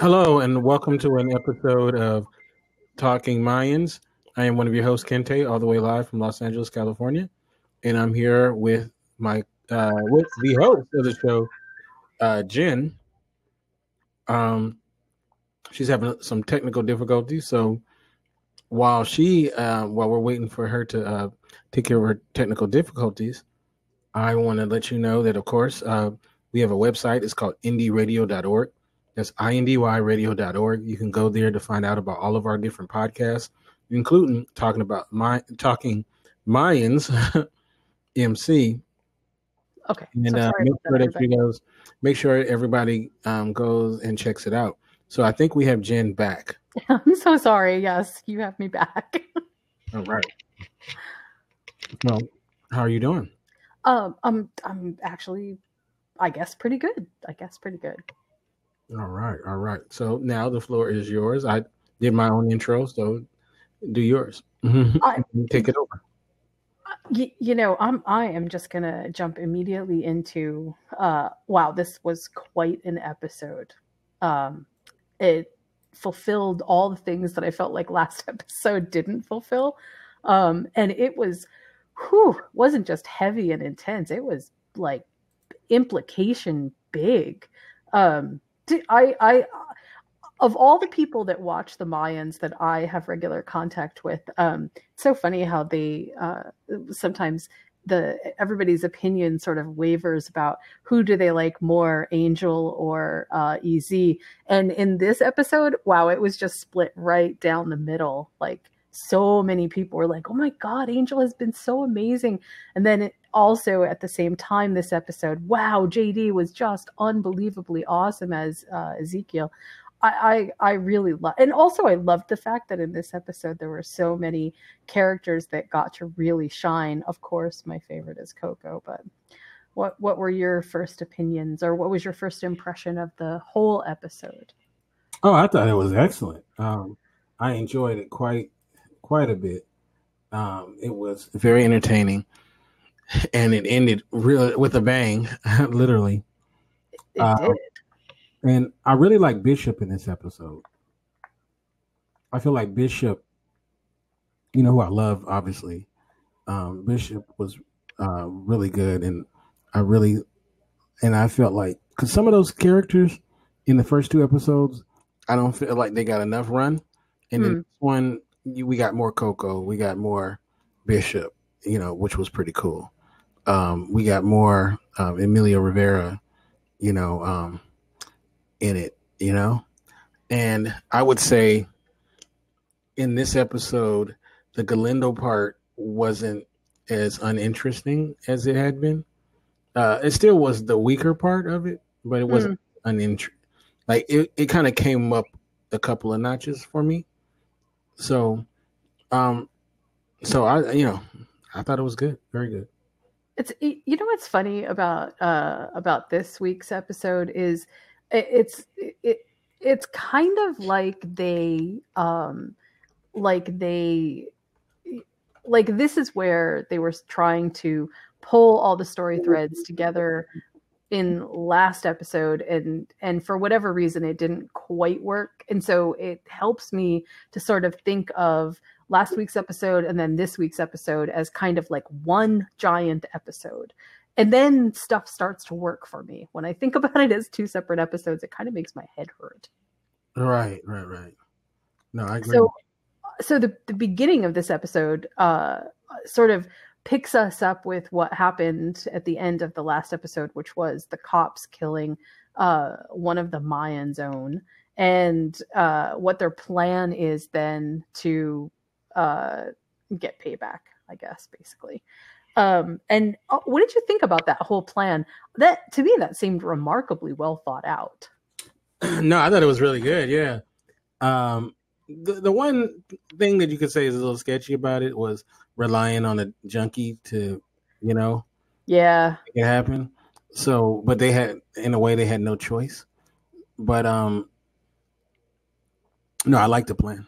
Hello, and welcome to an episode of Talking Mayans. I am one of your hosts, Kente, all the way live from Los Angeles, California, and I'm here with my uh, with the host of the show, uh, Jen. Um, she's having some technical difficulties, so while she uh, while we're waiting for her to uh, take care of her technical difficulties, I want to let you know that, of course, uh, we have a website. It's called indyradio.org. That's indyradio.org. You can go there to find out about all of our different podcasts, including talking about my talking Mayans MC. Okay. And so uh, make sure that, you guys make sure everybody um, goes and checks it out. So I think we have Jen back. I'm so sorry. Yes, you have me back. All right. Well, how are you doing? um, I'm I'm actually, I guess, pretty good. I guess pretty good. All right, all right. So now the floor is yours. I did my own intro, so do yours. I- Take it over. You, you know, I'm I am just gonna jump immediately into. Uh, wow, this was quite an episode. Um, it fulfilled all the things that I felt like last episode didn't fulfill, um, and it was, whew, wasn't just heavy and intense. It was like implication big. Um, I I of all the people that watch the Mayans that I have regular contact with, um, it's so funny how they uh, sometimes the everybody's opinion sort of wavers about who do they like more, Angel or uh, Ez. And in this episode, wow, it was just split right down the middle. Like so many people were like, "Oh my God, Angel has been so amazing," and then it, also at the same time, this episode, wow, JD was just unbelievably awesome as uh, Ezekiel. I, I I really love, and also I loved the fact that in this episode there were so many characters that got to really shine. Of course, my favorite is Coco, but what what were your first opinions, or what was your first impression of the whole episode? Oh, I thought it was excellent. Um, I enjoyed it quite quite a bit. Um, it was very entertaining, and it ended really with a bang, literally. It Uh, did. And I really like Bishop in this episode. I feel like Bishop, you know who I love, obviously. Um, Bishop was uh, really good, and I really, and I felt like because some of those characters in the first two episodes, I don't feel like they got enough run, and then Hmm. this one we got more Coco, we got more Bishop, you know, which was pretty cool. Um, we got more um, Emilio Rivera, you know, um, in it, you know, and I would say in this episode, the Galindo part wasn't as uninteresting as it had been. Uh, it still was the weaker part of it, but it wasn't uninteresting. Like it, it kind of came up a couple of notches for me. So, um, so I, you know, I thought it was good, very good. It's you know what's funny about uh about this week's episode is it, it's it it's kind of like they um like they like this is where they were trying to pull all the story threads together in last episode and and for whatever reason it didn't quite work and so it helps me to sort of think of last week's episode and then this week's episode as kind of like one giant episode and then stuff starts to work for me when i think about it as two separate episodes it kind of makes my head hurt Right, right, right. No, I agree. so so the, the beginning of this episode uh sort of picks us up with what happened at the end of the last episode which was the cops killing uh one of the mayans own and uh what their plan is then to uh get payback i guess basically um and uh, what did you think about that whole plan that to me that seemed remarkably well thought out no, I thought it was really good. Yeah. Um, the the one thing that you could say is a little sketchy about it was relying on a junkie to, you know, yeah make it happen. So, but they had, in a way, they had no choice. But um, no, I like the plan.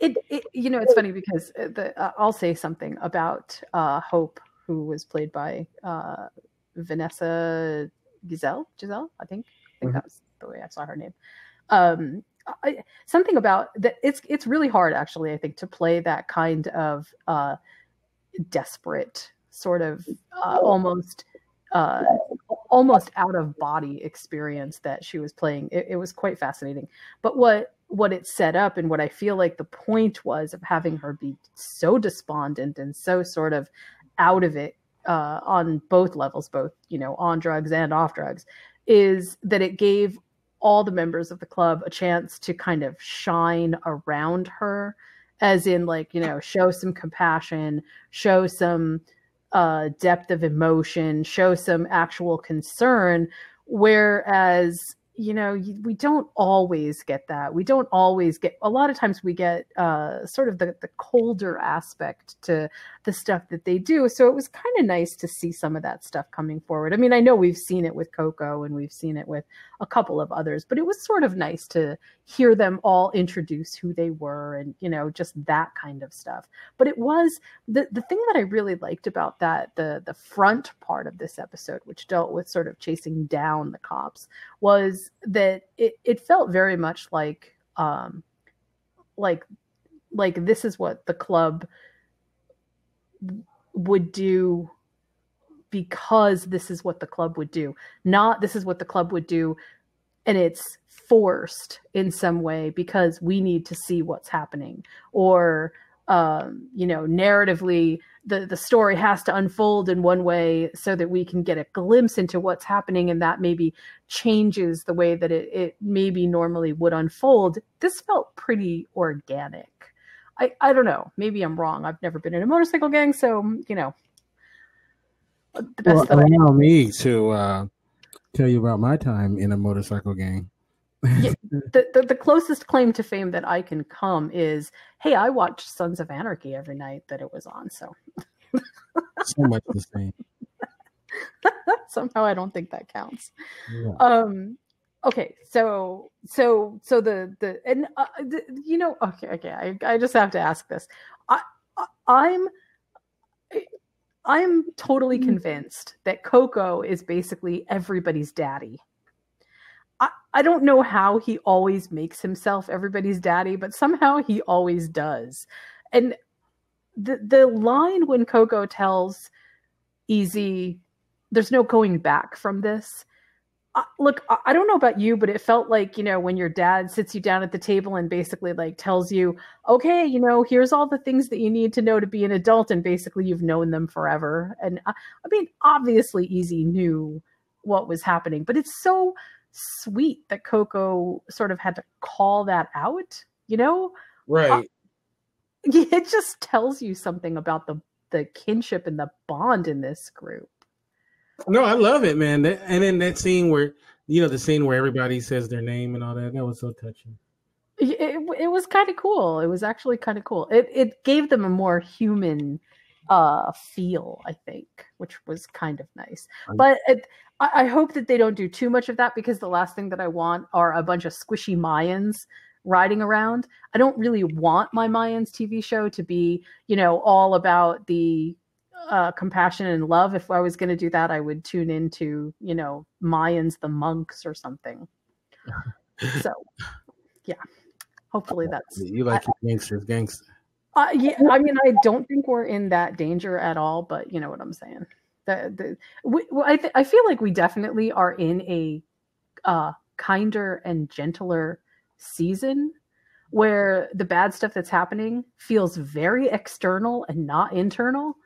It, it you know it's funny because uh, the uh, I'll say something about uh, Hope, who was played by uh, Vanessa Giselle. Giselle, I think. I think Mhm. that was the way I saw her name. um, I, something about that it's it's really hard actually i think to play that kind of uh desperate sort of uh, almost uh almost out of body experience that she was playing. It, it was quite fascinating. But what what it set up and what i feel like the point was of having her be so despondent and so sort of out of it uh, on both levels both you know on drugs and off drugs is that it gave all the members of the club a chance to kind of shine around her as in like you know show some compassion show some uh, depth of emotion show some actual concern. Whereas you know we don't always get that. We don't always get a lot of times we get uh, sort of the, the colder aspect to the stuff that they do. So it was kind of nice to see some of that stuff coming forward. I mean i know we've seen it with coco and we've seen it with a couple of others but it was sort of nice to hear them all introduce who they were and you know just that kind of stuff. But it was the the thing that i really liked about that the the front part of this episode which dealt with sort of chasing down the cops was that it it felt very much like um like like this is what the club would do because this is what the club would do not this is what the club would do and it's forced in some way because we need to see what's happening. Or um, you know narratively the the story has to unfold in one way so that we can get a glimpse into what's happening and that maybe changes the way that it, it maybe normally would unfold. This felt pretty organic I, I don't know maybe i'm wrong i've never been in a motorcycle gang so you know the best well, that allow I me to uh tell you about my time in a motorcycle gang. yeah, the, the, the closest claim to fame that I can come is, hey, I watched Sons of Anarchy every night that it was on. So so much the same. Somehow I don't think that counts. Yeah. Um. Okay. So so so the the and uh, the, you know okay okay I I just have to ask this. I, I I'm I'm totally mm. convinced that Coco is basically everybody's daddy. I, I don't know how he always makes himself everybody's daddy, but somehow he always does. And the the line when Coco tells Easy, there's no going back from this look, I don't know about you, but it felt like, you know, when your dad sits you down at the table and basically like tells you, okay, you know, here's all the things that you need to know to be an adult. And basically you've known them forever. And I, I mean, obviously Easy knew what was happening, but it's so sweet that Coco sort of had to call that out, you know? Right. Uh, it just tells you something about the, the kinship and the bond in this group. No, I love it, man. And then that scene where you know the scene where everybody says their name and all that. That was so touching. It, it was kind of cool. It was actually kind of cool. It it gave them a more human uh feel, I think, which was kind of nice. But it, I, I hope that they don't do too much of that because the last thing that I want are a bunch of squishy Mayans riding around. I don't really want my Mayans TV show to be, you know, all about the uh, compassion and love. If I was going to do that, I would tune into, you know, Mayans, the monks or something. so, yeah, hopefully that's. You like I, gangsters, gangster. Uh, yeah, I mean, I don't think we're in that danger at all, but you know what I'm saying. The, the, we, I, th- I feel like we definitely are in a uh, kinder and gentler season where the bad stuff that's happening feels very external and not internal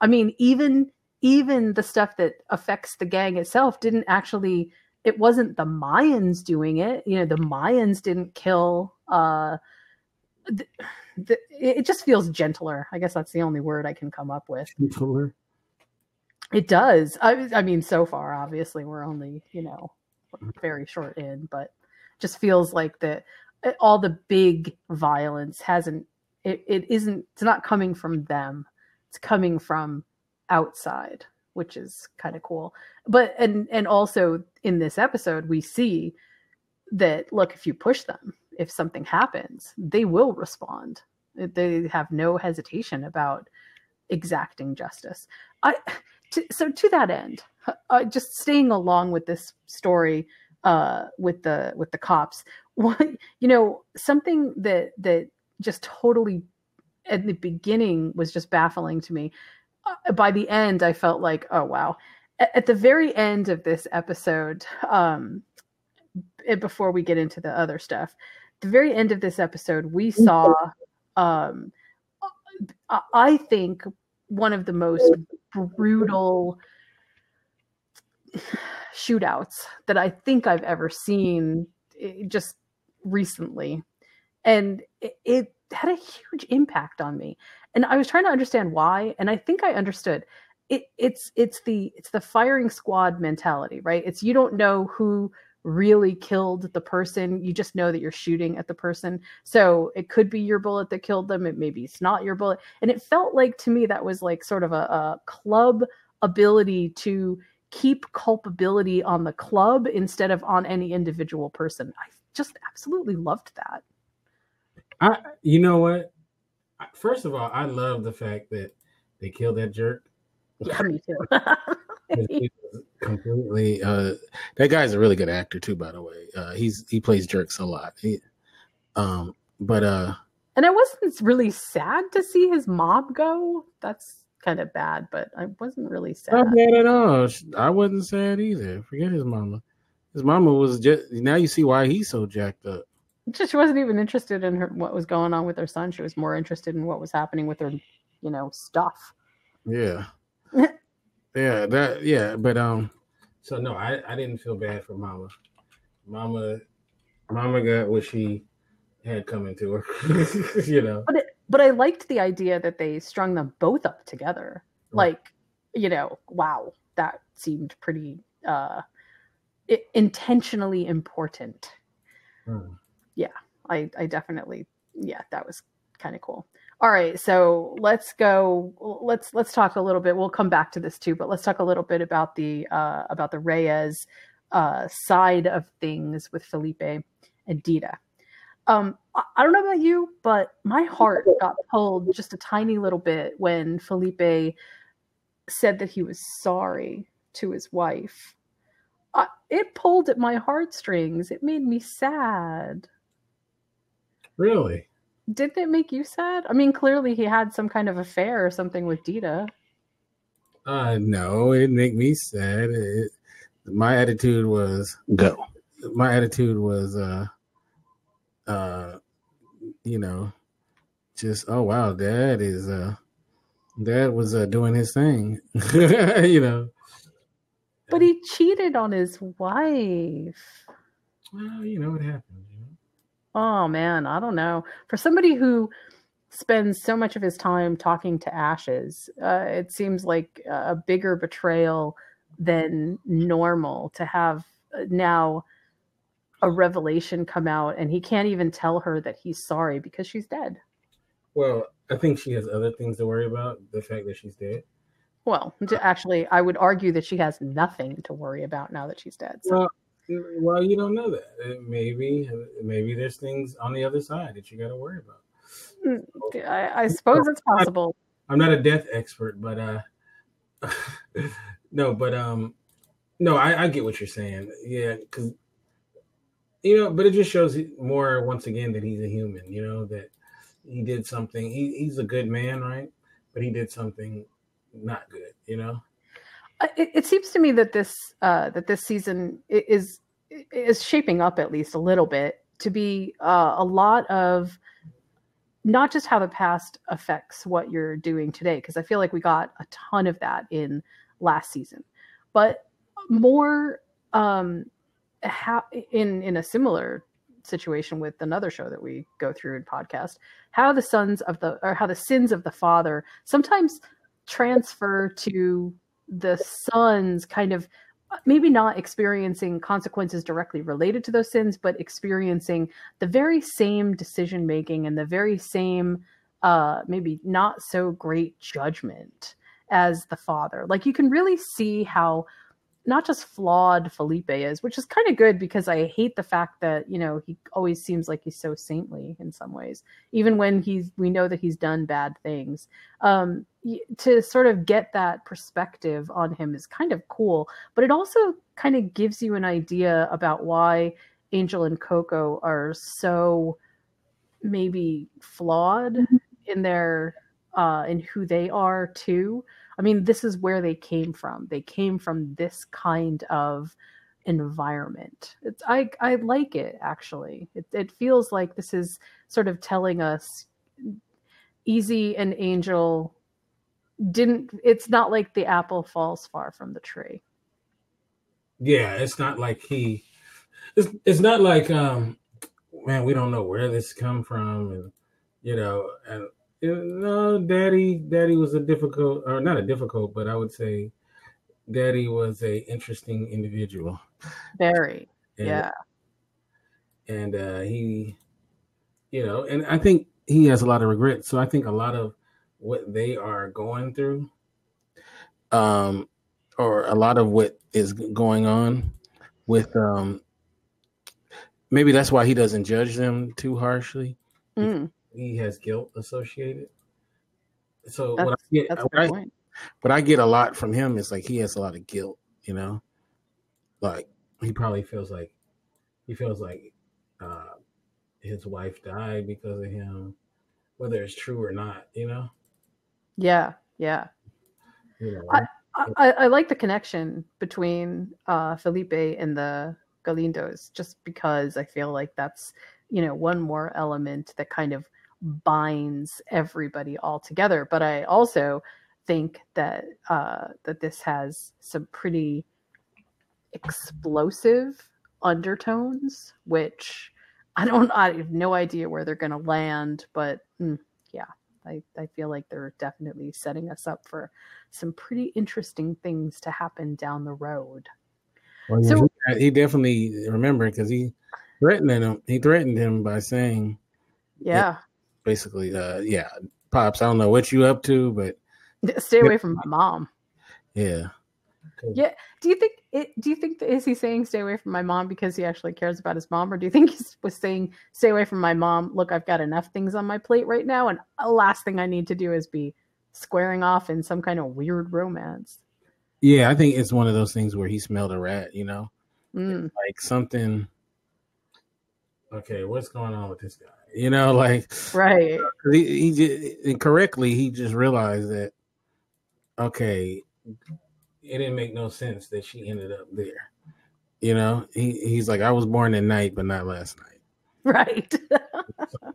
I mean, even even the stuff that affects the gang itself didn't actually it wasn't the Mayans doing it. You know, the Mayans didn't kill uh the, the, it just feels gentler. I guess that's the only word I can come up with. Gentler. It does. I, I mean, so far, obviously, we're only you know very short in, but just feels like that all the big violence hasn't. It, it isn't. It's not coming from them it's coming from outside which is kind of cool. But and and also in this episode we see that look if you push them if something happens they will respond. They have no hesitation about exacting justice. I to, so to that end uh, just staying along with this story uh, with the with the cops what you know something that that just totally at the beginning was just baffling to me. Uh, by the end i felt like oh wow. At, at the very end of this episode um before we get into the other stuff the very end of this episode we saw um i think one of the most brutal shootouts that I think I've ever seen eh, just recently. And it, it, had a huge impact on me. And I was trying to understand why, and I think I understood. It, it's it's the it's the firing squad mentality, right? It's you don't know who really killed the person. You just know that you're shooting at the person. So it could be your bullet that killed them. It maybe it's not your bullet. And it felt like to me that was like sort of a, a club ability to keep culpability on the club instead of on any individual person. I just absolutely loved that. I, you know what? First of all, I love the fact that they killed that jerk. Yeah, me too. completely. Uh, that guy's a really good actor too, by the way. Uh, he's he plays jerks a lot. He, um, but uh, and I wasn't really sad to see his mom go. That's kind of bad, but I wasn't really sad. Not bad at all. I wasn't sad either. Forget his mama. His mama was just now you see why he's so jacked up. She wasn't even interested in her what was going on with her son. She was more interested in what was happening with her, you know, stuff. Yeah. yeah, that yeah, but um so no, I, I didn't feel bad for mama. Mama mama got what she had coming to her. you know. But it, but I liked the idea that they strung them both up together. Right. Like, you know, wow, that seemed pretty uh intentionally important. Hmm. Yeah, I I definitely yeah, that was kind of cool. All right, so let's go. Let's let's talk a little bit. We'll come back to this too, but let's talk a little bit about the uh, about the Reyes uh, side of things with Felipe and Dita. Um, I don't know about you, but my heart got pulled just a tiny little bit when Felipe said that he was sorry to his wife. Uh, it pulled at my heartstrings. It made me sad. Really? Didn't it make you sad? I mean, clearly he had some kind of affair or something with Dita. Uh, no, it make me sad. It, my attitude was go. My attitude was uh uh, you know, just oh wow, dad is uh, dad was uh, doing his thing, you know. But he cheated on his wife. Well, you know what happened. Oh man, I don't know. For somebody who spends so much of his time talking to ashes, uh, it seems like a bigger betrayal than normal to have uh, now a revelation come out and he can't even tell her that he's sorry because she's dead. Well, I think she has other things to worry about. The fact that she's dead. Well, actually, I would argue that she has nothing to worry about now that she's dead. So. Well, well, you don't know that. Maybe, maybe there's things on the other side that you got to worry about. Hmm, I, I suppose it's possible. I'm not a death expert, but uh, no, but um, no, I, I get what you're saying. Yeah, because you know, but it just shows more once again that he's a human. You know that he did something. He, he's a good man, right? But he did something not good. You know. It, it seems to me that this uh, that this season is is shaping up at least a little bit to be uh, a lot of not just how the past affects what you're doing today, because I feel like we got a ton of that in last season, but more um, how in in a similar situation with another show that we go through in podcast how the sons of the or how the sins of the father sometimes transfer to the sons kind of maybe not experiencing consequences directly related to those sins but experiencing the very same decision making and the very same uh maybe not so great judgment as the father. Like you can really see how not just flawed Felipe is, which is kind of good because I hate the fact that you know he always seems like he's so saintly in some ways, even when he's we know that he's done bad things. Um, to sort of get that perspective on him is kind of cool, but it also kind of gives you an idea about why Angel and Coco are so maybe flawed mm-hmm. in their uh in who they are too. I mean, this is where they came from. They came from this kind of environment. It's I I like it actually. It it feels like this is sort of telling us Easy and Angel didn't it's not like the apple falls far from the tree. Yeah, it's not like he it's it's not like um man, we don't know where this come from and you know, and you know, daddy daddy was a difficult or not a difficult, but I would say daddy was a interesting individual. Very. And, yeah. And uh he you know, and I think he has a lot of regret. So I think a lot of what they are going through, um, or a lot of what is going on with, um, maybe that's why he doesn't judge them too harshly. Mm. He has guilt associated. So that's, what I get, what I, what I get a lot from him is like he has a lot of guilt. You know, like he probably feels like he feels like uh, his wife died because of him, whether it's true or not. You know. Yeah, yeah. You know, I, I, I, like the connection between uh, Felipe and the Galindos, just because I feel like that's you know one more element that kind of binds everybody all together. But I also think that uh, that this has some pretty explosive undertones, which I don't I have no idea where they're going to land, but mm, yeah. I, I feel like they're definitely setting us up for some pretty interesting things to happen down the road. Well, so he, definitely remembered because he threatened him. He threatened him by saying, "Yeah, yeah basically, uh, yeah, pops. I don't know what you up to, but stay away from my mom." Yeah, yeah. Do you think it? Do you think is he saying stay away from my mom because he actually cares about his mom, or do you think he was saying stay away from my mom? Look, I've got enough things on my plate right now, and the last thing I need to do is be squaring off in some kind of weird romance. Yeah, I think it's one of those things where he smelled a rat. You know, mm. like something. Okay, what's going on with this guy? You know, like right. He, he incorrectly he just realized that okay it didn't make no sense that she ended up there. You know, he, he's like, I was born at night, but not last night. Right.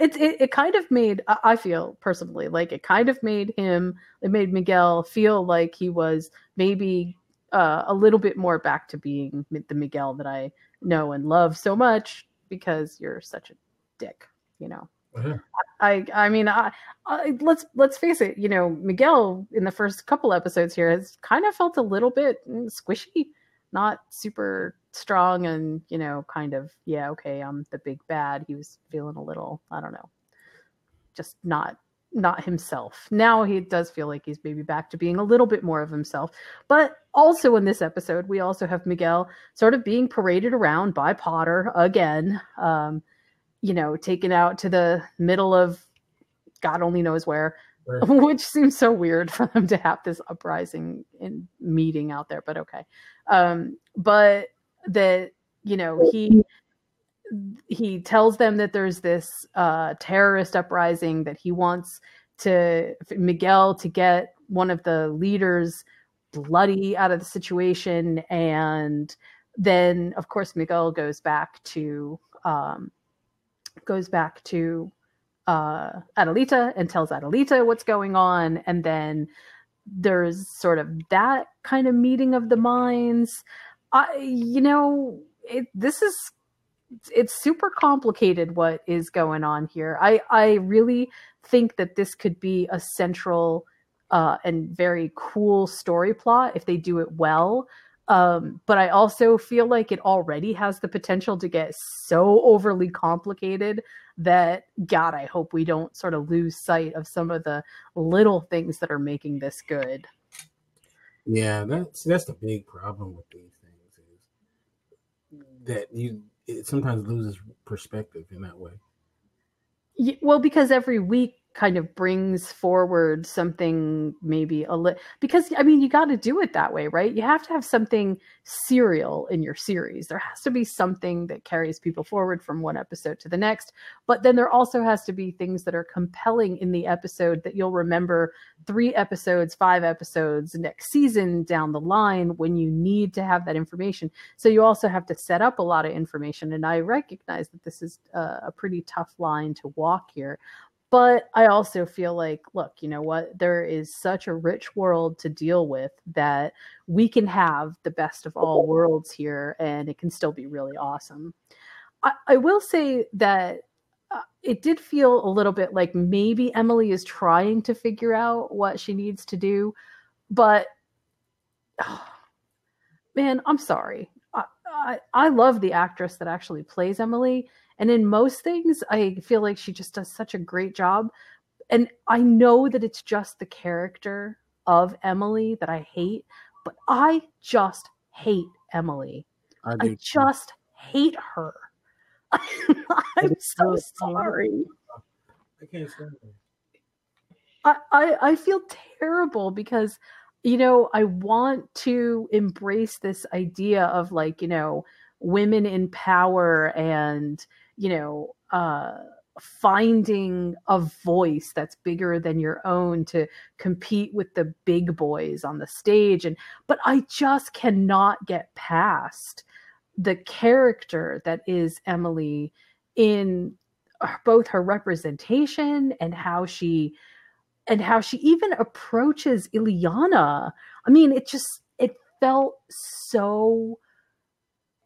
it, it it kind of made I feel personally like it kind of made him it made Miguel feel like he was maybe uh, a little bit more back to being the Miguel that I know and love so much because you're such a dick, you know. Uh-huh. I I mean I, I, let's let's face it you know Miguel in the first couple episodes here has kind of felt a little bit squishy not super strong and you know kind of yeah okay I'm the big bad he was feeling a little I don't know just not not himself now he does feel like he's maybe back to being a little bit more of himself but also in this episode we also have Miguel sort of being paraded around by Potter again um you know, taken out to the middle of God only knows where, right. which seems so weird for them to have this uprising and meeting out there, but okay. Um, but that, you know, he he tells them that there's this uh, terrorist uprising that he wants to Miguel to get one of the leaders bloody out of the situation and then of course Miguel goes back to um, goes back to uh, Adelita and tells Adelita what's going on, and then there's sort of that kind of meeting of the minds. I, you know, it, this is it's super complicated what is going on here. I I really think that this could be a central uh, and very cool story plot if they do it well. Um, but I also feel like it already has the potential to get so overly complicated that, God, I hope we don't sort of lose sight of some of the little things that are making this good. Yeah, that's that's the big problem with these things is that you it sometimes loses perspective in that way. Well, because every week kind of brings forward something maybe a little because I mean you got to do it that way, right? You have to have something serial in your series. There has to be something that carries people forward from one episode to the next, but then there also has to be things that are compelling in the episode that you'll remember 3 episodes, 5 episodes next season down the line when you need to have that information. So you also have to set up a lot of information and I recognize that this is a, a pretty tough line to walk here but I also feel like, look, you know what? There is such a rich world to deal with that we can have the best of all worlds here and it can still be really awesome. I, I will say that uh, it did feel a little bit like maybe Emily is trying to figure out what she needs to do, but oh, man, I'm sorry. I, I, I love the actress that actually plays Emily and in most things, I feel like she just does such a great job. And I know that it's just the character of Emily that I hate, but I just hate Emily. I, I just hate her. I'm so sorry. I can't stand her. I, I, I feel terrible because you know I want to embrace this idea of like you know women in power and you know, uh, finding a voice that's bigger than your own to compete with the big boys on the stage and but I just cannot get past the character that is Emily in both her representation and how she and how she even approaches Illyana. I mean, it just it felt so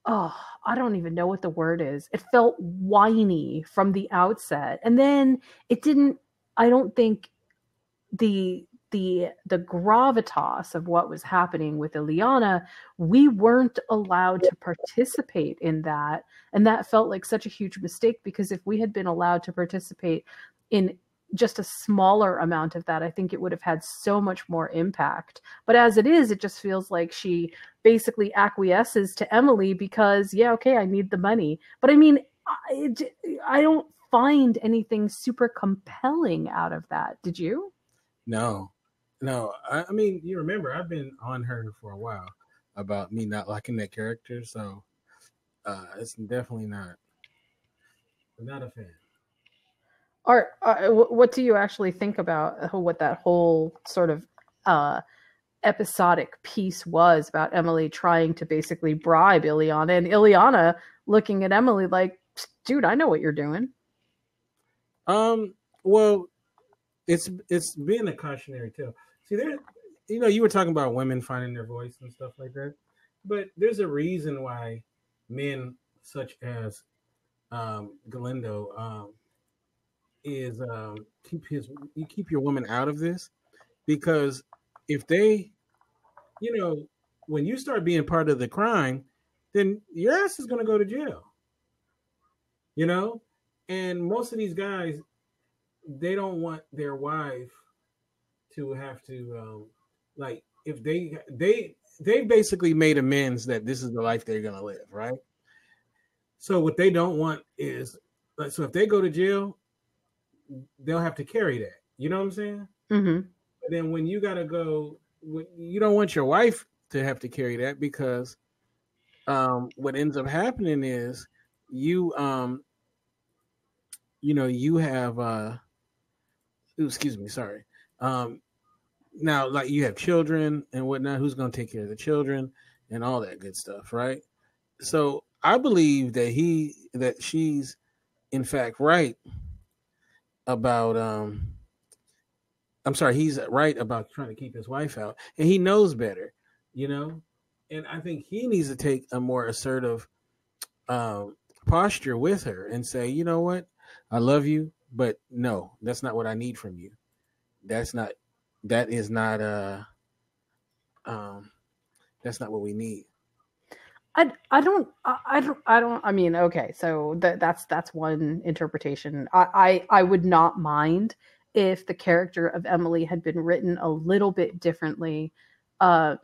oh, I don't even know what the word is. It felt whiny from the outset. And then it didn't I don't think the the the gravitas of what was happening with Illyana, we weren't allowed to participate in that. And that felt like such a huge mistake because if we had been allowed to participate in just a smaller amount of that, I think it would have had so much more impact. But as it is, it just feels like she basically acquiesces to Emily because, yeah, okay, I need the money. But I mean, I, I don't find anything super compelling out of that. Did you? No, no. I, I mean, you remember, I've been on her for a while about me not liking that character. So uh, it's definitely not. I'm not a fan. Uh, what do you actually think about what that whole sort of uh, episodic piece was about Emily trying to basically bribe Illyana and Illyana looking at Emily like, dude, I know what you're doing. Um, well, it's it's been a cautionary tale. See, there, you know, you were talking about women finding their voice and stuff like that, but there's a reason why men such as um, Galindo um, is um, keep his you keep your woman out of this because if they, you know, when you start being part of the crime, then your ass is going to go to jail. You know, and most of these guys, they don't want their wife to have to, um, like, if they they they basically made amends that this is the life they're going to live, right? So what they don't want is, so if they go to jail, they'll have to carry that. You know what I'm saying? Mm-hmm. But then when you gotta go, you don't want your wife to have to carry that because um, what ends up happening is you um, you know you have uh, ooh, excuse me, sorry. Um, now like you have children and whatnot. Who's gonna take care of the children and all that good stuff, right? So I believe that he that she's in fact right about um I'm sorry, he's right about trying to keep his wife out, and he knows better, you know. And I think he needs to take a more assertive um, posture with her and say, you know what, I love you, but no, that's not what I need from you. That's not. That is not. Uh, um, that's not what we need. I, I don't I, don't I don't I mean okay so that that's that's one interpretation I, I I would not mind if the character of Emily had been written a little bit differently um,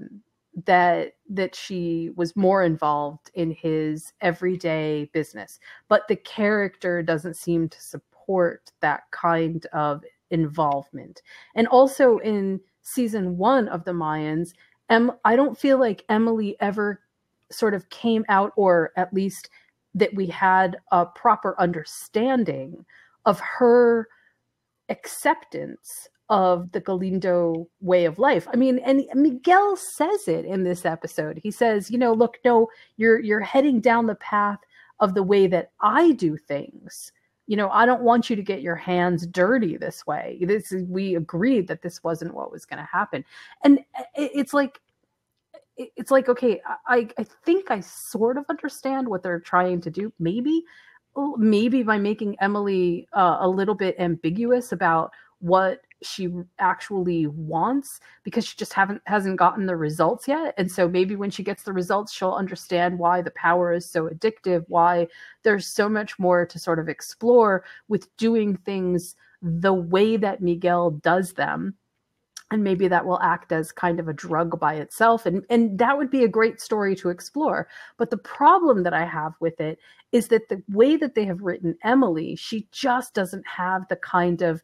that that she was more involved in his everyday business but the character doesn't seem to support that kind of involvement. And also in season one of the Mayans, em- I don't feel like Emily ever sort of came out, or at least that we had a proper understanding of her acceptance of the Galindo way of life. I mean, and Miguel says it in this episode. He says, you know, look, no, you're you're heading down the path of the way that I do things. You know, I don't want you to get your hands dirty this way. This is, we agreed that this wasn't what was going to happen. And uh, it's like it's like okay, I I think I sort of understand what they're trying to do maybe maybe by making Emily uh, a little bit ambiguous about what she actually wants because she just haven't hasn't gotten the results yet and so maybe when she gets the results she'll understand why the power is so addictive why there's so much more to sort of explore with doing things the way that Miguel does them and maybe that will act as kind of a drug by itself and and that would be a great story to explore but the problem that i have with it is that the way that they have written emily she just doesn't have the kind of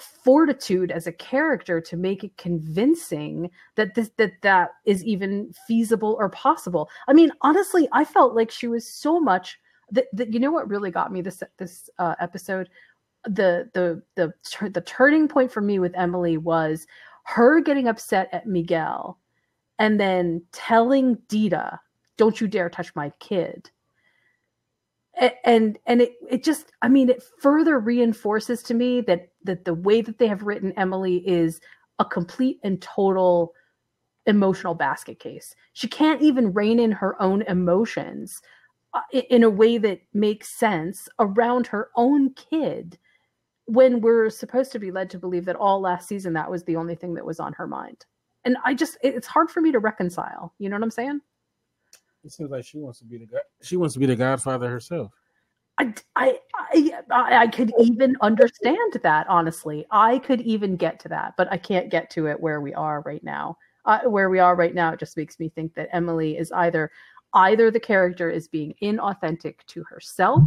fortitude as a character to make it convincing that this that that is even feasible or possible. I mean, honestly, I felt like she was so much that, that you know what really got me this this uh, episode the the the the turning point for me with Emily was her getting upset at Miguel and then telling Dita, "Don't you dare touch my kid." and and it it just i mean it further reinforces to me that that the way that they have written emily is a complete and total emotional basket case she can't even rein in her own emotions uh, in a way that makes sense around her own kid when we're supposed to be led to believe that all last season that was the only thing that was on her mind and i just it's hard for me to reconcile you know what i'm saying it seems like she wants to be the god. She wants to be the godfather herself. I, I, I, I could even understand that. Honestly, I could even get to that, but I can't get to it where we are right now. Uh, where we are right now, it just makes me think that Emily is either either the character is being inauthentic to herself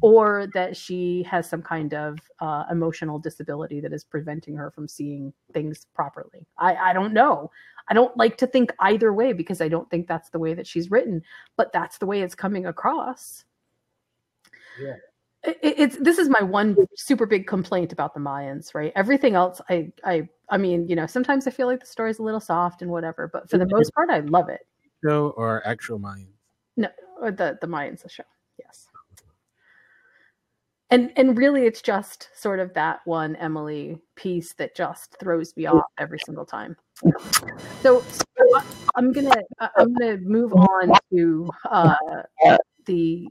or that she has some kind of uh, emotional disability that is preventing her from seeing things properly. I, I don't know. I don't like to think either way because I don't think that's the way that she's written, but that's the way it's coming across. Yeah. It, it's this is my one super big complaint about the Mayans, right? Everything else, I, I, I mean, you know, sometimes I feel like the story's a little soft and whatever, but for the most part, I love it. Show or actual Mayans? No, the the Mayans, the show. Yes and and really it's just sort of that one emily piece that just throws me off every single time. So, i'm gonna i'm gonna move on to uh, the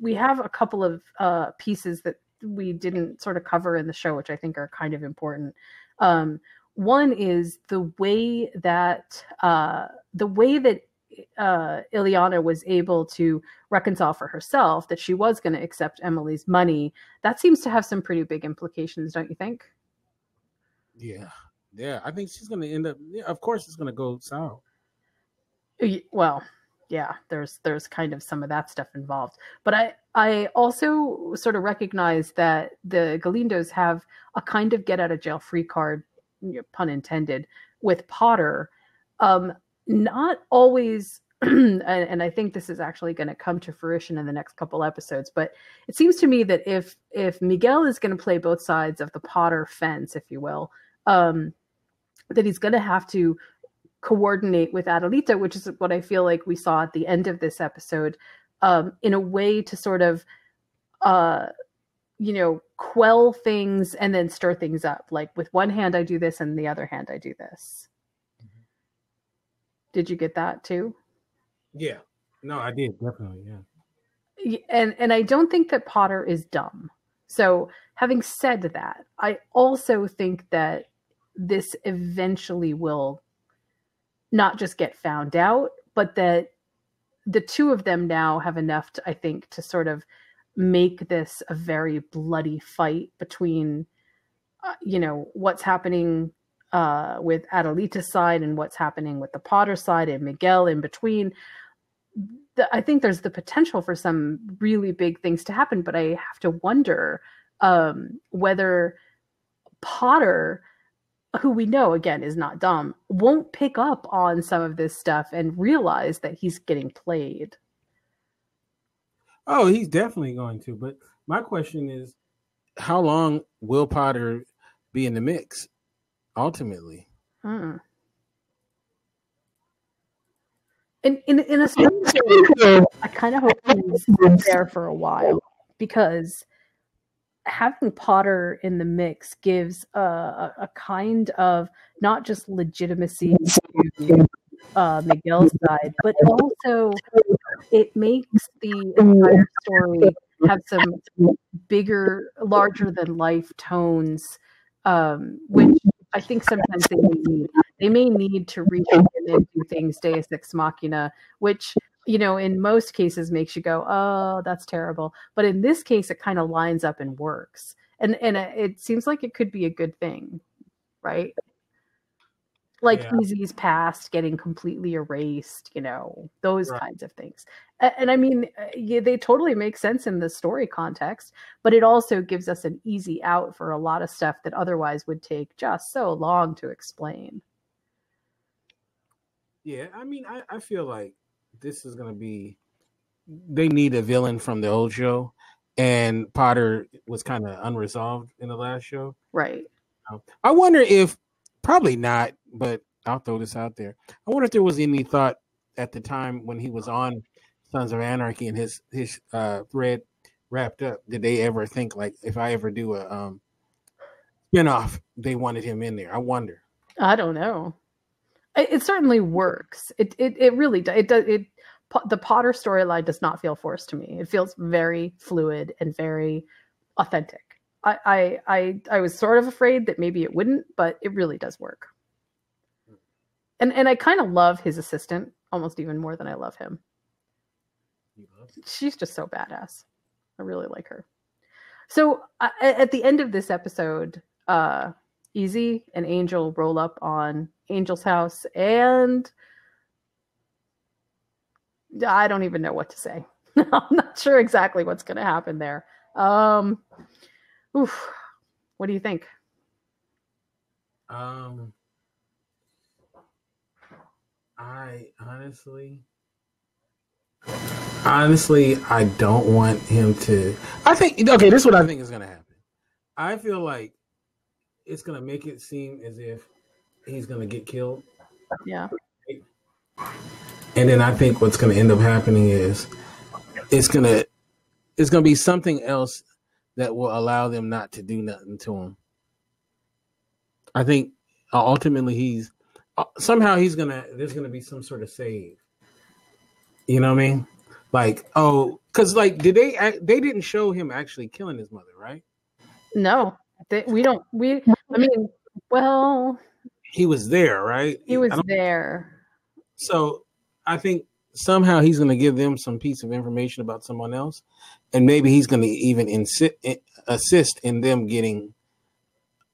we have a couple of uh, pieces that we didn't sort of cover in the show which i think are kind of important. Um, one is the way that uh, the way that uh, Illyana was able to reconcile for herself that she was going to accept Emily's money, that seems to have some pretty big implications, don't you think? Yeah, yeah. I think she's going to end up. Yeah, of course, it's going to go south. Well, yeah. There's there's kind of some of that stuff involved, but I I also sort of recognize that the Galindos have a kind of get out of jail free card, pun intended, with Potter. Um, not always and I think this is actually going to come to fruition in the next couple episodes. But it seems to me that if if Miguel is going to play both sides of the Potter fence, if you will, um, that he's going to have to coordinate with Adelita, which is what I feel like we saw at the end of this episode, um, in a way to sort of, uh, you know, quell things and then stir things up. Like with one hand I do this, and the other hand I do this. Did you get that too? Yeah. No, I did definitely. Yeah. And and I don't think that Potter is dumb. So having said that, I also think that this eventually will not just get found out, but that the two of them now have enough, to, I think, to sort of make this a very bloody fight between, uh, you know, what's happening uh, with Adelita's side and what's happening with the Potter side and Miguel in between. The, I think there's the potential for some really big things to happen, but I have to wonder um, whether Potter, who we know again is not dumb, won't pick up on some of this stuff and realize that he's getting played. Oh, he's definitely going to. But my question is, how long will Potter be in the mix ultimately? Hmm. In, in, in a sense, I kind of hope he's there for a while because having Potter in the mix gives a, a, a kind of not just legitimacy to uh, Miguel's side, but also it makes the entire story have some bigger, larger than life tones, um, which I think sometimes they may need. They may need to reach in and do things Deus Ex Machina, which you know in most cases makes you go, "Oh, that's terrible." But in this case, it kind of lines up and works, and and uh, it seems like it could be a good thing, right? Like yeah. Easy's past getting completely erased, you know, those right. kinds of things. And, and I mean, uh, yeah, they totally make sense in the story context, but it also gives us an easy out for a lot of stuff that otherwise would take just so long to explain. Yeah, I mean, I, I feel like this is going to be, they need a villain from the old show. And Potter was kind of unresolved in the last show. Right. I wonder if Probably not, but I'll throw this out there. I wonder if there was any thought at the time when he was on Sons of Anarchy and his his uh, thread wrapped up. Did they ever think like if I ever do a um, spinoff, they wanted him in there? I wonder. I don't know. It, it certainly works. It it it really does. It does. It the Potter storyline does not feel forced to me. It feels very fluid and very authentic. I, I I was sort of afraid that maybe it wouldn't, but it really does work. And and I kind of love his assistant almost even more than I love him. She's just so badass. I really like her. So uh, at the end of this episode, uh, Easy and Angel roll up on Angel's house, and I don't even know what to say. I'm not sure exactly what's going to happen there. Um, Oof. What do you think? Um, I honestly, honestly, I don't want him to. I think okay. This is what I think is going to happen. I feel like it's going to make it seem as if he's going to get killed. Yeah. And then I think what's going to end up happening is it's going to it's going to be something else that will allow them not to do nothing to him. I think uh, ultimately he's somehow he's gonna there's gonna be some sort of save. You know what I mean? Like oh, because like did they they didn't show him actually killing his mother, right? No, they, we don't. We I mean, well, he was there, right? He was there. So I think somehow he's going to give them some piece of information about someone else, and maybe he's going to even insi- assist in them getting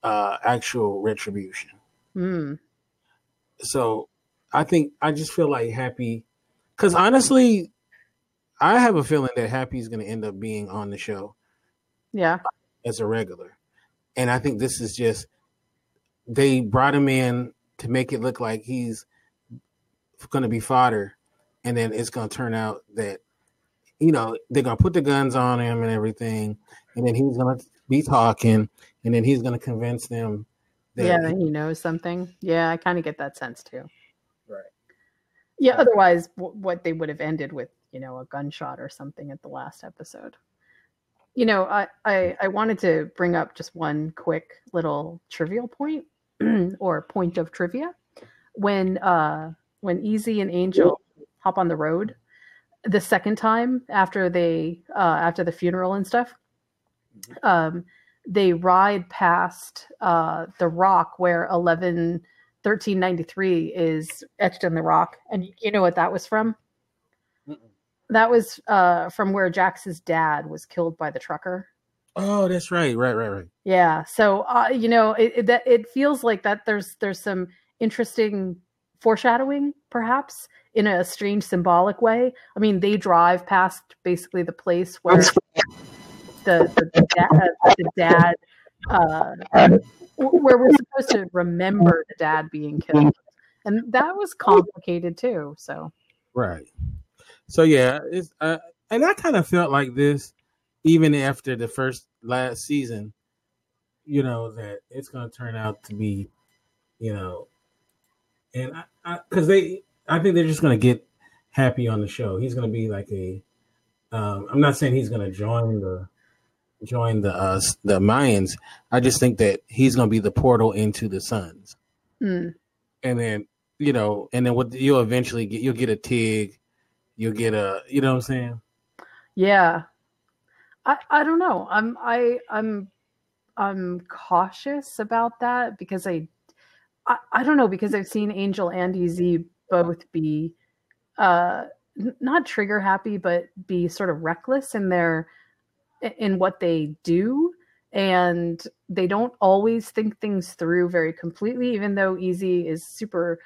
uh, actual retribution. Mm. So I think I just feel like Happy, because honestly, I have a feeling that Happy is going to end up being on the show. Yeah, as a regular, and I think this is just they brought him in to make it look like he's going to be fodder and then it's going to turn out that you know they're going to put the guns on him and everything and then he's going to be talking and then he's going to convince them that yeah he, he knows something. Yeah i kind of get that sense too. Right. Yeah otherwise w- what they would have ended with you know a gunshot or something at the last episode. You know i i, I wanted to bring up just one quick little trivial point or point of trivia. When uh when easy and angel hop on the road the second time after they uh, after the funeral and stuff um, they ride past uh, the rock where 11 1393 is etched in the rock. And you know what that was from? Mm-mm. that was uh, from where jax's dad was killed by the trucker. Oh that's right. Right right right. Yeah. So uh, you know it, it, that it feels like that there's there's some interesting foreshadowing perhaps in a strange symbolic way. I mean, they drive past basically the place where the the, the, dad, the dad uh, where we're supposed to remember the dad being killed, and that was complicated too. So right. So yeah, it's uh, and I kind of felt like this even after the first last season. You know that it's going to turn out to be, you know, and I because they, I think they're just going to get happy on the show. He's going to be like a. Um, I'm not saying he's going to join the join the uh, the Mayans. I just think that he's going to be the portal into the Sons, mm. and then you know, and then what you'll eventually get, you'll get a Tig, you'll get a, you know what I'm saying? Yeah, I I don't know. I'm I I'm I'm cautious about that because I I, I don't know because I've seen Angel and Ez both be uh not trigger happy but be sort of reckless in their in what they do and they don't always think things through very completely even though easy is super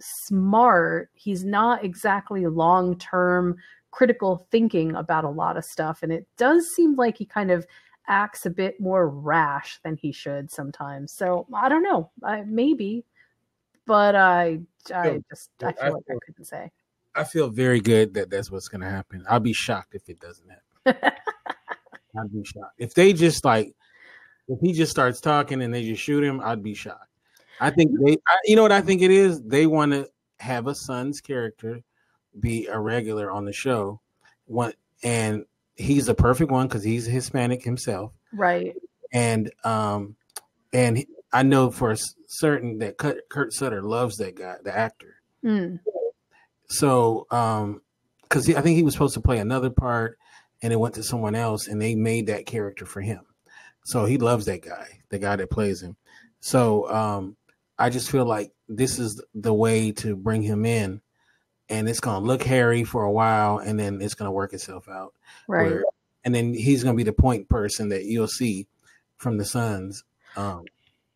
smart. He's not exactly long term critical thinking about a lot of stuff and it does seem like he kind of acts a bit more rash than he should sometimes. So i don't know. I, maybe but i i just i feel I like feel, i couldn't say. I feel very good that that's what's going to happen. I'll be shocked if it doesn't happen I'd be shocked. If they just like, if he just starts talking and they just shoot him, I'd be shocked. I think they, I, you know what I think it is? They want to have a son's character be a regular on the show. One, and he's a perfect one because he's Hispanic himself. Right. And, um, and I know for certain that Kurt Sutter loves that guy, the actor. Mm. So, um, because I think he was supposed to play another part, and it went to someone else and they made that character for him. So he loves that guy, the guy that plays him. So um, I just feel like this is the way to bring him in, and it's gonna look hairy for a while, and then it's gonna work itself out. Right. Where, and then he's gonna be the point person that you'll see from the Sons. Um,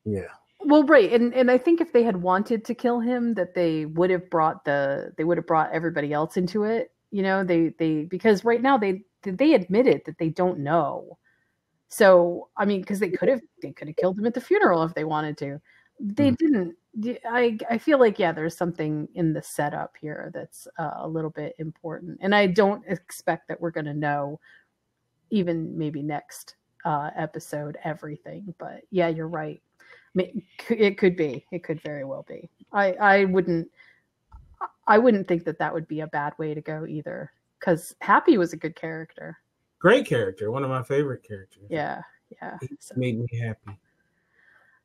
yeah. Well, right, and and I think if they had wanted to kill him, that they would have brought the they would have brought everybody else into it. You know, they they because right now they they admitted that they don't know. So I mean, because they could have they could have killed him at the funeral if they wanted to. They mm. didn't. I I feel like yeah, there's something in the setup here that's uh, a little bit important, and I don't expect that we're going to know even maybe next uh, episode everything. But yeah, you're right. It could be. It could very well be. I I wouldn't. I wouldn't think that that would be a bad way to go either because Happy was a good character. Great character, one of my favorite characters. Yeah, yeah. So. Made me happy.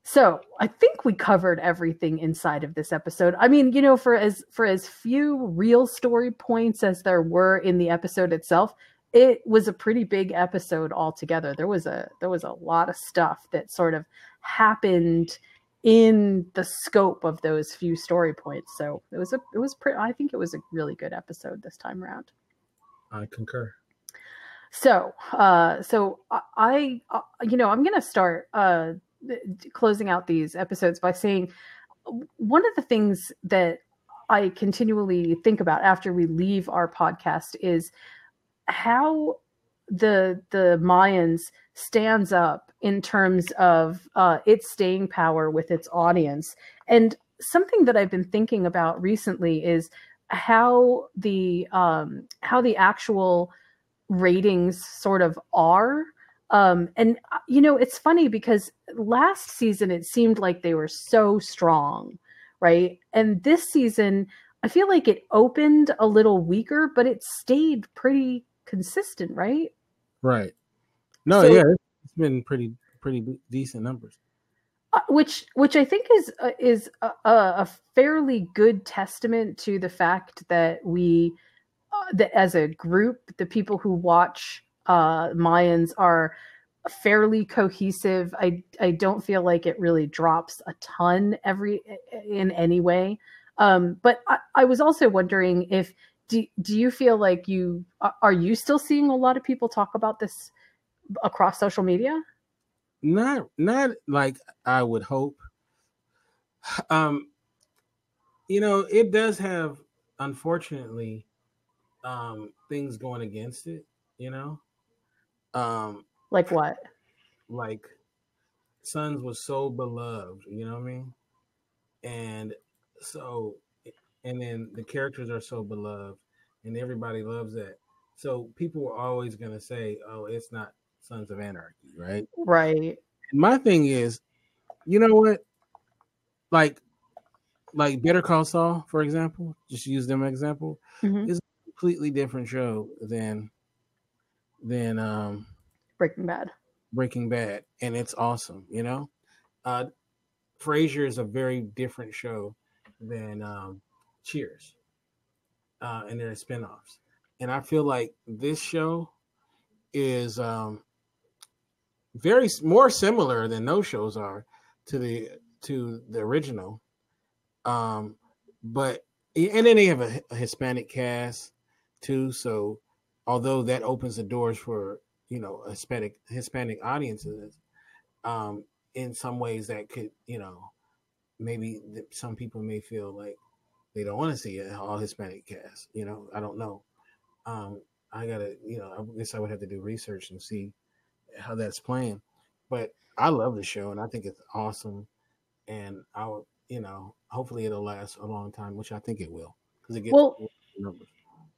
So I think we covered everything inside of this episode. I mean, you know, for as for as few real story points as there were in the episode itself, it was a pretty big episode altogether. There was a there was a lot of stuff that sort of happened in the scope of those few story points. So it was a it was pretty I think it was a really good episode this time around. I concur. So, uh, so I, uh, you know, I'm going to start uh, closing out these episodes by saying one of the things that I continually think about after we leave our podcast is how the the Mayans stands up in terms of uh, its staying power with its audience. And something that I've been thinking about recently is how the um, how the actual ratings sort of are. Um, and uh, you know, it's funny because last season it seemed like they were so strong, right? And this season, I feel like it opened a little weaker, but it stayed pretty consistent, right? Right. No, so, yeah, it's been pretty pretty decent numbers. Uh, which which I think is uh, is a, a, fairly good testament to the fact that we uh, that as a group the people who watch uh, Mayans are fairly cohesive. I I don't feel like it really drops a ton every in any way. Um, but I, I was also wondering if do do you feel like you are you still seeing a lot of people talk about this across social media? Not not like I would hope. Um, you know, it does have unfortunately um things going against it, you know. Um like what? Like Sons was so beloved, you know what I mean? And so, and then the characters are so beloved, and everybody loves that. So people were always going to say, "Oh, it's not Sons of Anarchy," right? Right. And my thing is, you know what? Like, like Better Call Saul, for example, just use them example, Mhm. is a completely different show than than um Breaking Bad. Breaking Bad, and it's awesome. You know, uh, Frasier is a very different show than um, Cheers, uh, and their spinoffs. And I feel like this show is um, very more similar than those shows are to the to the original. Um, but and then they have a, a Hispanic cast too. So although that opens the doors for you know Hispanic Hispanic audiences, um, in some ways that could you know maybe some people may feel like they don't want to see an all Hispanic cast. You know, I don't know. Um, I gotta you know I guess I would have to do research and see how that's playing. But I love the show and I think it's awesome, and I'll you know hopefully it'll last a long time, which I think it will because it gets Well, numbers.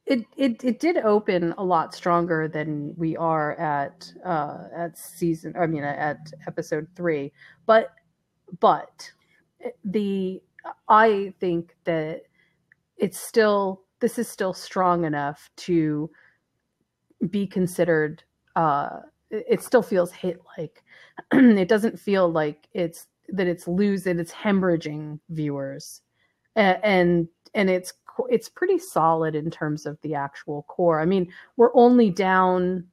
it, it it did open a lot stronger than we are at uh at season i mean at episode three but but the i think that it's still this is still strong enough to be considered uh it still feels hit like it doesn't feel like it's that it's losing it's hemorrhaging viewers. And and it's it's pretty solid in terms of the actual core. I mean we're only down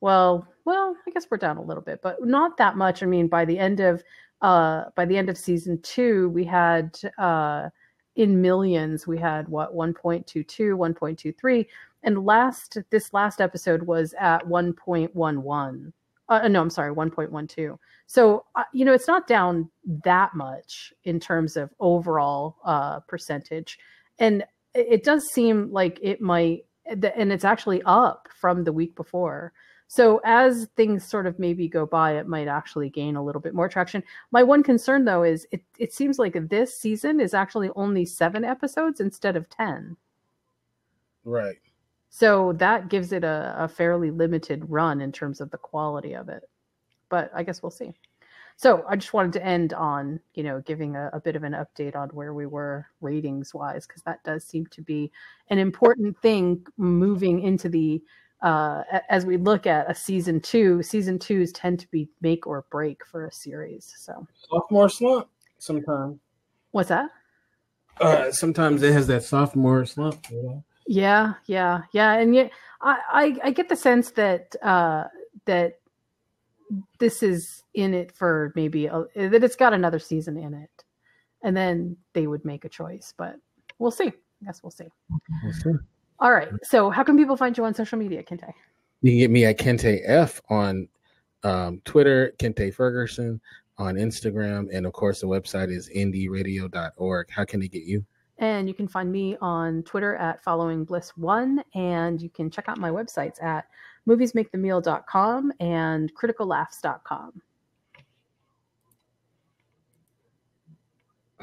well well i guess we're down a little bit but not that much. I mean by the end of uh by the end of season two we had uh in millions we had what 1.22 1.23 and last this last episode was at 1.11 uh, no i'm sorry 1.12 so uh, you know it's not down that much in terms of overall uh percentage. And it does seem like it might and it's actually up from the week before. So as things sort of maybe go by it might actually gain a little bit more traction. My one concern though is it, it seems like this season is actually only seven episodes instead of ten. Right. So that gives it a, a fairly limited run in terms of the quality of it. But I guess we'll see. So I just wanted to end on, you know, giving a, a bit of an update on where we were ratings wise, because that does seem to be an important thing moving into the uh, as we look at a season two. Season twos tend to be make or break for a series. So Sophomore slump sometimes. what's that? Uh, sometimes it has that sophomore slump. You know? Yeah, yeah, yeah, and yet I, I I get the sense that uh that this is in it for maybe a, that it's got another season in it, and then they would make a choice. But we'll see. I guess we'll see. We'll see. All right. So, how can people find you on social media, Kente? You can get me at Kente F on um, Twitter, Kente Ferguson on Instagram, and of course the website is indieradio.org. How can they get you? And you can find me on Twitter at following bliss one, and you can check out my websites at moviesmakethemeal.com and criticallaughs.com.